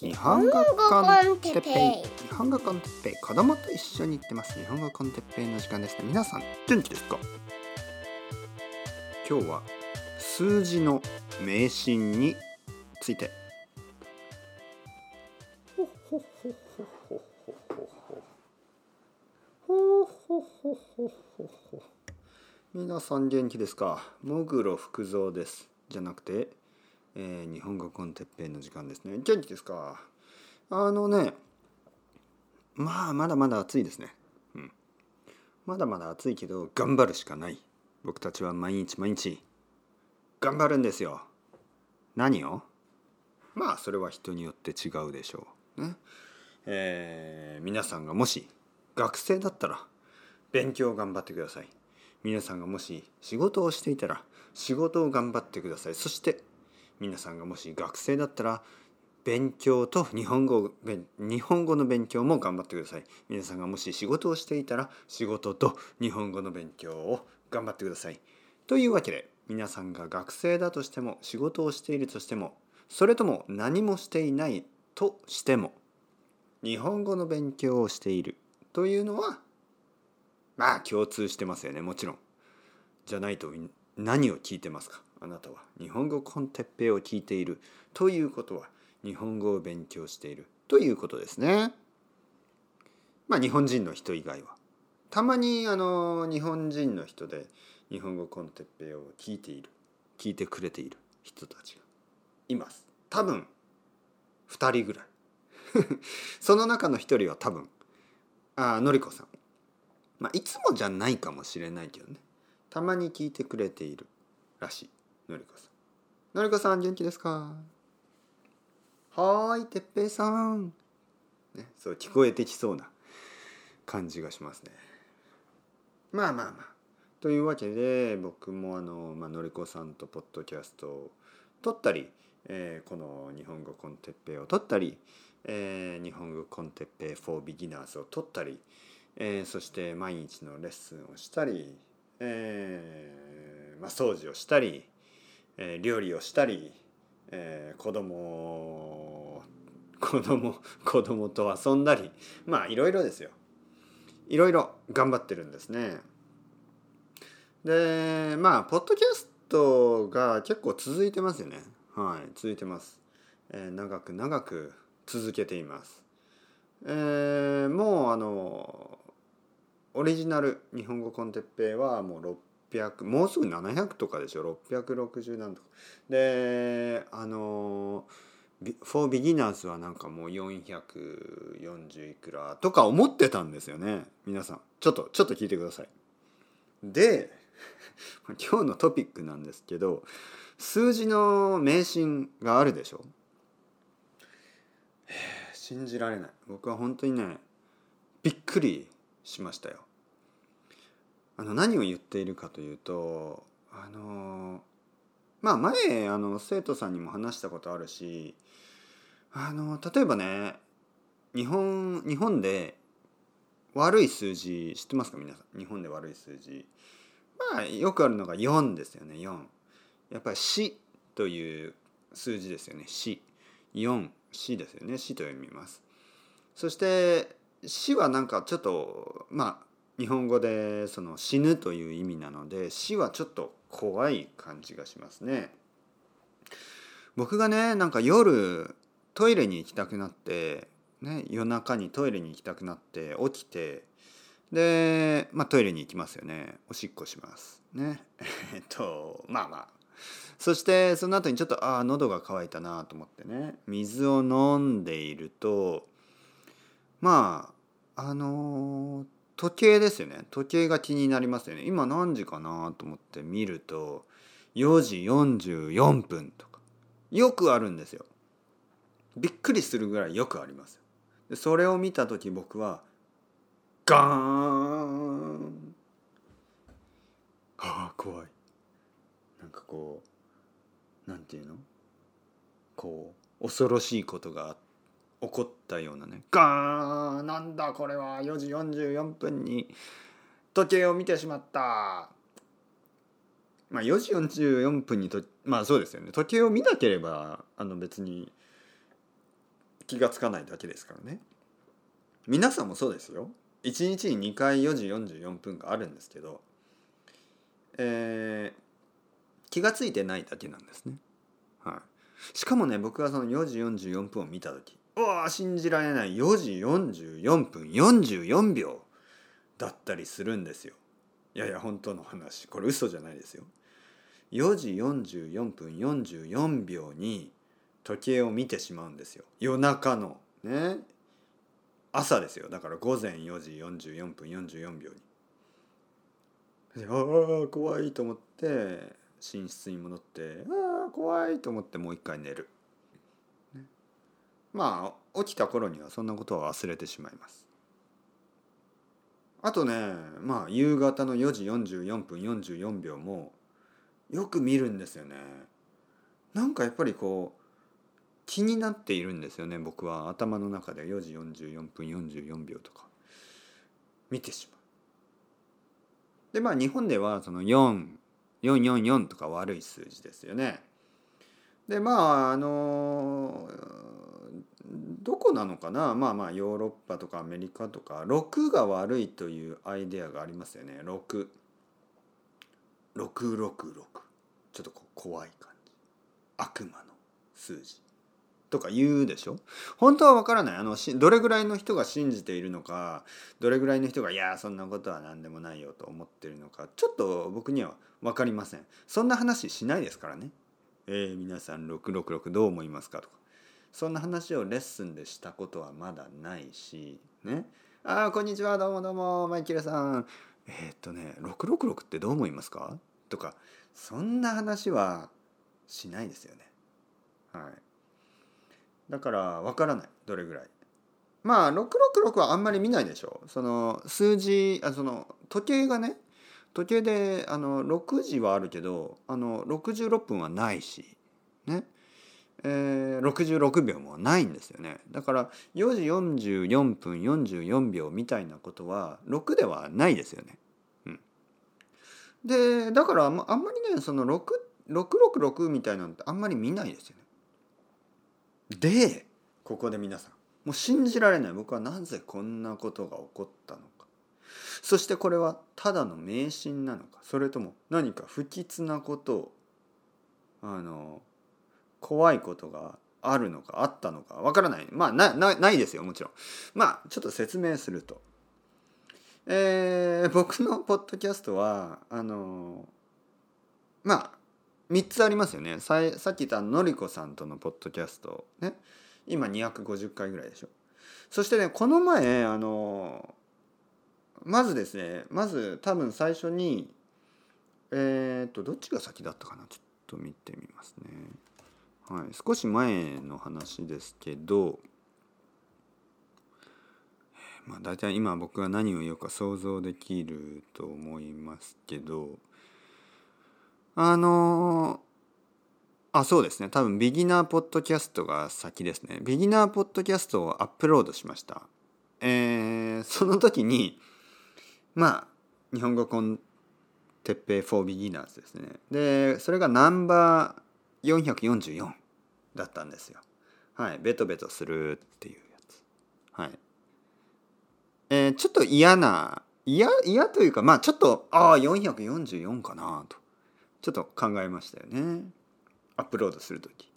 日本語コンテッペイ日本語コンテッペイ子供と一緒に行ってます日本語コンテッペイの時間ですね。皆さん元気ですか？今日は数字の迷信について。皆さん元気ですかもぐろ福蔵ですじゃなくてえー、日本語コンテッペイの時間ですね。元気ですか？あのねまあまだまだ暑いですね。うん。まだまだ暑いけど頑張るしかない。僕たちは毎日毎日頑張るんですよ。何を？まあそれは人によって違うでしょうね。えー、皆さんがもし学生だったら勉強を頑張ってください。皆さんがもし仕事をしていたら仕事を頑張ってください。そして皆さんがもし学生だったら勉強と日本語日本語の勉強も頑張ってください。皆さんがもし仕事をしていたら仕事と日本語の勉強を頑張ってください。というわけで皆さんが学生だとしても仕事をしているとしてもそれとも何もしていないとしても日本語の勉強をしているというのはまあ共通してますよね。もちろん。じゃないと何を聞いてますか？あなたは日本語コンテッペを聞いているということは日本語を勉強しているということですね。まあ日本人の人以外は。たまにあの日本人の人で日本語コンテッペを聞いている聞いてくれている人たちがいます。多分2人ぐらい。その中の1人は多分あのりこさん。まあいつもじゃないかもしれないけどね。たまに聞いてくれているらしい。のりこさん。のりこさん元気ですか？はーい、てっぺいさん。ね、そう聞こえてきそうな感じがしますね。まあまあまあ。というわけで僕もあの、まあのりこさんとポッドキャストを撮ったり、えー、この日本語コンテッペイを撮ったり、えー、日本語コンテッペイ for beginners を撮ったり、えー、そして毎日のレッスンをしたり、えーまあ、掃除をしたり、えー、料理をしたり、えー、子供 子供子供と遊んだりまあいろいろですよ。いろいろ頑張ってるんですね。でまあポッドキャストが結構続いてますよね。はい続いてます、えー、長く長く続けています。えー、もうあのオリジナル日本語コンテッペイはもう600もうすぐ700とかでしょ？660なんとか。であの「For Beginners」はなんかもう440いくらとか思ってたんですよね。皆さん。ちょっとちょっと聞いてください。で 今日のトピックなんですけど数字の迷信があるでしょ？信じられない。僕は本当にねびっくりしましたよ。あの何を言っているかというとあのまあ前あの生徒さんにも話したことあるしあの例えばね日本日本で悪い数字知ってますか？皆さん。日本で悪い数字。まあよくあるのが4ですよね4やっぱり「死」という数字ですよね「死」4「死」ですよね「死」と読みます。そして「死」はなんかちょっとまあ日本語でその死ぬという意味なので死はちょっと怖い感じがしますね。僕がねなんか夜トイレに行きたくなって、ね、夜中にトイレに行きたくなって起きてで、まあ、トイレに行きますよね。おしっこします。ね。えっとまあまあ。そしてその後にちょっとああ喉が渇いたなと思ってね。水を飲んでいるとまああのー時計ですよね。時計が気になりますよね。今何時かなと思って見ると4時44分とか。よくあるんですよ。びっくりするぐらいよくありますでそれを見た時僕はガーン。ああ怖い。なんかこうなんていうの？こう恐ろしいことがあって起こったようなね。ガーンなんだこれは。4時44分に時計を見てしまった。まあ4時44分にとまあそうですよね。時計を見なければあの別に気がつかないだけですからね。皆さんもそうですよ。1日に2回4時44分があるんですけど、えー、気が付いてないだけなんですね。はい、しかもね僕がその4時44分を見た時。うわ信じられない。4時44分44秒。だったりするんですよ。いやいや本当の話。これ嘘じゃないですよ。4時44分44秒に時計を見てしまうんですよ。夜中の。ね。朝ですよ。だから午前4時44分44秒に。ああ怖いと思って寝室に戻ってああ怖いと思ってもう一回寝る、まあ起きた頃にはそんなことは忘れてしまいます。あとねまあ夕方の4時44分44秒もよく見るんですよね。なんかやっぱりこう気になっているんですよね僕は。頭の中で。4時44分44秒とか。見てしまう。でまあ日本ではその4444とか悪い数字ですよね。でまああのどこなのかな？まあまあヨーロッパとかアメリカとか。6が悪いというアイデアがありますよね。6。666ちょっと怖い感じ。悪魔の数字とか言うでしょ？本当は分からない。あのどれぐらいの人が信じているのかどれぐらいの人がいやそんなことは何でもないよと思ってるのか。ちょっと僕には分かりません。そんな話しないですからね。えー、皆さん666どう思いますか？とか。そんな話をレッスンでしたことはまだないしね。ああこんにちは。どうもどうも。マイケルさん。えー、っとね666ってどう思いますか？とかそんな話はしないですよね。はい。だからわからない。どれぐらい。まあ666はあんまり見ないでしょ。その数字あその時計がね時計であの6時はあるけどあの66分はないしね。えー、66秒もないんですよね。だから4時44分44秒みたいなことは6ではないですよね。うん、でだからあんまりねその666みたいなのってあんまり見ないですよね。でここで皆さんもう信じられない。僕はなぜこんなことが起こったのか。そしてこれはただの迷信なのか。それとも何か不吉なことをあの怖いことがあるのかあったのかわからない。まあなないですよもちろん。まあちょっと説明すると。えー、僕のポッドキャストはあのまあ3つありますよね。ささっき言ったのりこさんとのポッドキャスト。ね。今250回ぐらいでしょ。そしてねこの前あのまずですねまず多分最初にえっ、とどっちが先だったかな？ちょっと見てみますね。はい少し前の話ですけどまあ大体今僕が何を言うか想像できると思いますけどあのあそうですね。多分ビギナーポッドキャストが先ですね。ビギナーポッドキャストをアップロードしました。えー、その時にまあ日本語コンテッペイ for beginners ですね。でそれがナンバー444だったんですよ。はい。ベトベトするっていうやつ。はい。えー、ちょっと嫌な嫌嫌というかまあちょっとああ444かなと。ちょっと考えましたよね。アップロードする時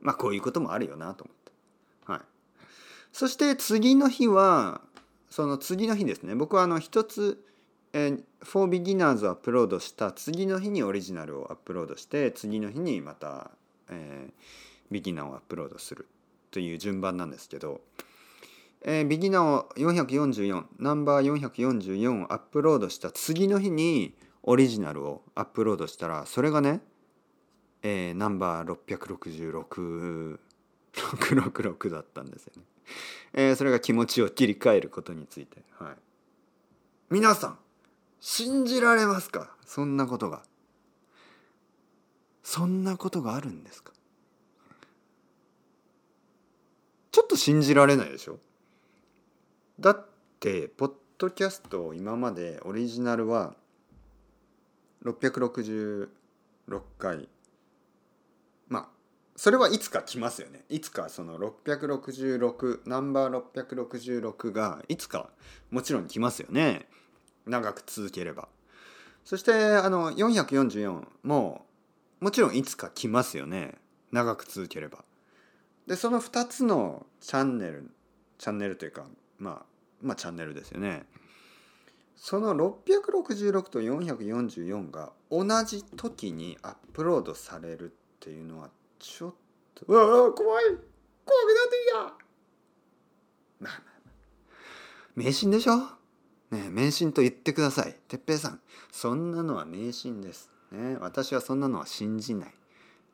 まあこういうこともあるよなと思って。はい。そして次の日はその次の日ですね。僕はあの一つえー、for beginners をアップロードした次の日にオリジナルをアップロードして次の日にまた、えー、ビギナーをアップロードするという順番なんですけど、えー、ビギナーを444ナンバー444をアップロードした次の日にオリジナルをアップロードしたらそれがね、えー、ナンバー6666だったんですよね、えー、それが気持ちを切り替えることについて。はい。皆さん信じられますか？そんなことが。そんなことがあるんですか？ちょっと信じられないでしょ？だってポッドキャスト今までオリジナルは666回。まあそれはいつか来ますよね。いつかその666ナンバー666がいつかもちろん来ますよね。長く続ければ。そしてあの444ももちろんいつか来ますよね。長く続ければ。でその2つのチャンネルチャンネルというかまあまあチャンネルですよね。その666と444が同じ時にアップロードされるっていうのはちょっとうわ怖い。怖くなってきた。まあまあまあ。迷信でしょ？ね迷信と言ってください。哲平さんそんなのは迷信です。ね私はそんなのは信じない。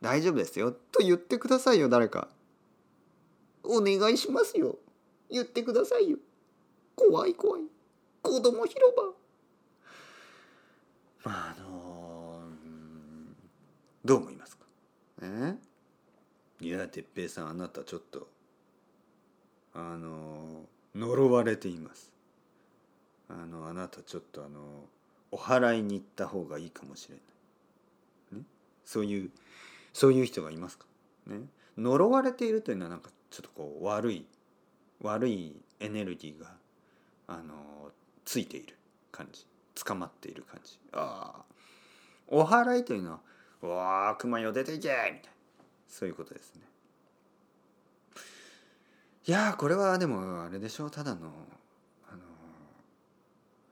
大丈夫ですよ。と言ってくださいよ誰か。お願いしますよ。言ってくださいよ。怖い怖い。子供広場。まああのどう思いますか？えいや哲平さんあなたちょっとあの呪われています。あのあなたちょっとあのお祓いに行った方がいいかもしれない、ね、そういうそういう人がいますか？ね？呪われているというのはなんかちょっとこう悪い悪いエネルギーがあのついている感じ。捕まっている感じ。ああ。お祓いというのは「うわあ熊よ出ていけ!」みたいな。そういうことですね。いやこれはでもあれでしょう。ただの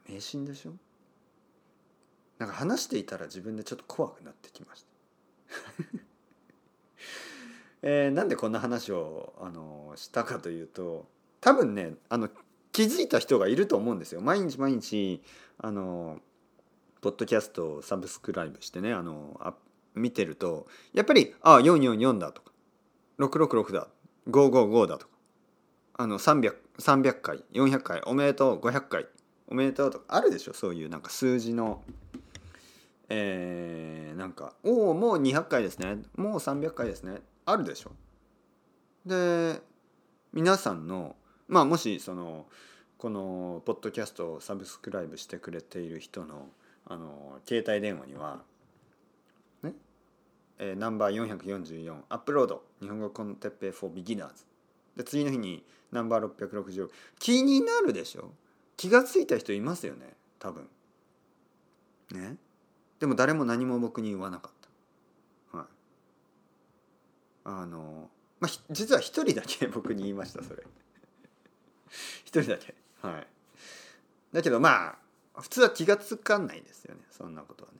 迷信でしょ？なんか話していたら自分でちょっと怖くなってきました。えー、なんでこんな話をあのしたかというと多分ねあの気づいた人がいると思うんですよ。毎日毎日あのポッドキャストをサブスクライブしてねあのあ見てるとやっぱりあ444だとか666だ555だとかあの 300, 300回400回おめでとう500回おめでとうとかあるでしょ？そういうなんか数字の。えー、なんか「おおもう200回ですね。もう300回ですね」あるでしょ？で皆さんのまあもしそのこのポッドキャストをサブスクライブしてくれている人のあの携帯電話にはね、えー、ナンバー444アップロード。日本語コンテッペイ for beginners で次の日にナンバー660気になるでしょ？気が付いた人いますよね多分。ね？でも誰も何も僕に言わなかった。はい。あのまあ実は一人だけ 僕に言いましたそれ。一人だけ。はい。だけどまあ普通は気が付かないですよねそんなことはね。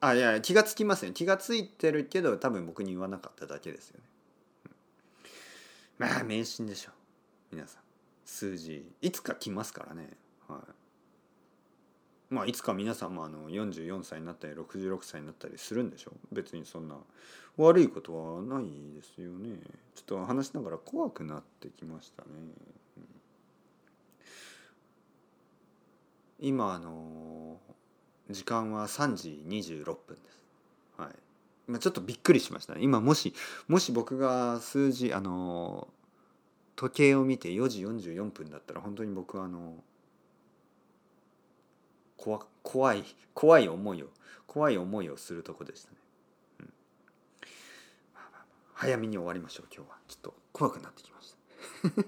あいや気が付きますよ。気が付いてるけど多分僕に言わなかっただけですよね、まあ迷信でしょ皆さん。数字いつか来ますからねはいまあいつか皆さんもあの44歳になったり66歳になったりするんでしょ？別にそんな悪いことはないですよねちょっと話しながら怖くなってきましたね今あの時間は3時26分です。はい。今ちょっとびっくりしましたね。今もしもし僕が数字あの時計を見て4時44分だったら本当に僕はあの怖怖い怖い思いを怖い思いをするとこでしたね。うん、早めに終わりましょう今日はちょっと怖くなってきました。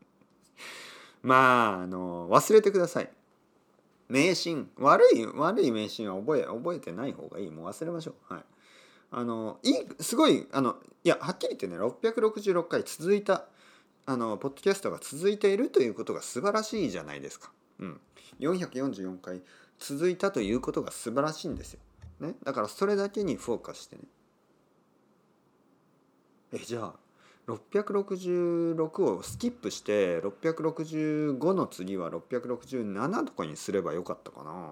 まああの忘れてください。迷信悪い悪い迷信は覚え覚えてない方がいいもう忘れましょうはいあのいいすごいあのいやはっきり言ってね666回続いたあのポッドキャストが続いているということが素晴らしいじゃないですか。うん。444回続いたということが素晴らしいんですよ、ね、だからそれだけにフォーカスしてね。えじゃあ666をスキップして665の次は667とかにすればよかったかな。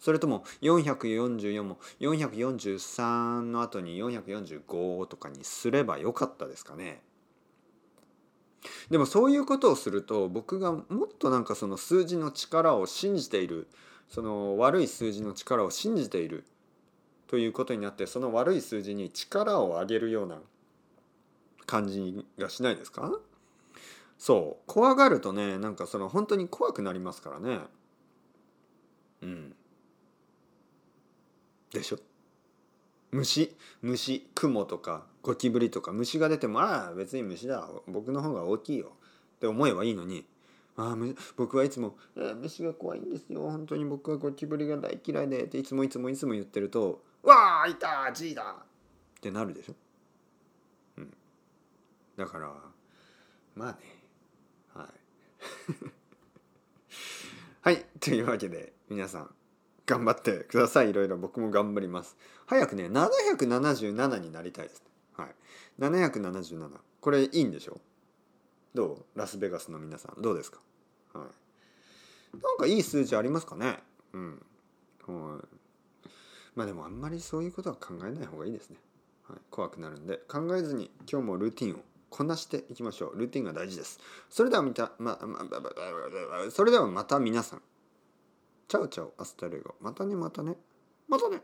それとも444も443の後に445とかにすればよかったですかね。でもそういうことをすると僕がもっとなんかその数字の力を信じているその悪い数字の力を信じているということになってその悪い数字に力を上げるような感じがしないですか？そう。怖がるとねなんかその本当に怖くなりますからね。うん。でしょ？虫？虫雲とか。ゴキブリとか虫が出てもああ別に虫だ僕の方が大きいよ。って思えばいいのに。ああ僕はいつも、えー、虫が怖いんですよ。本当に僕はゴキブリが大嫌いで。っていつもいつもいつも言ってるとわあいた G だ。ってなるでしょ。うん。だからまあね。はい。はい。というわけで皆さん頑張ってください。いろいろ僕も頑張ります。早くね777になりたいです。はい。777これいいんでしょ？どう？ラスベガスの皆さん。どうですか？はい。なんかいい数字ありますかね？うん。はい。まあでもあんまりそういうことは考えない方がいいですね、はい、怖くなるんで。考えずに今日もルーティンをこなしていきましょう。ルーティンが大事です。それではまたまそれではまた皆さん。 chao chao hasta luego。またねまたね。またね。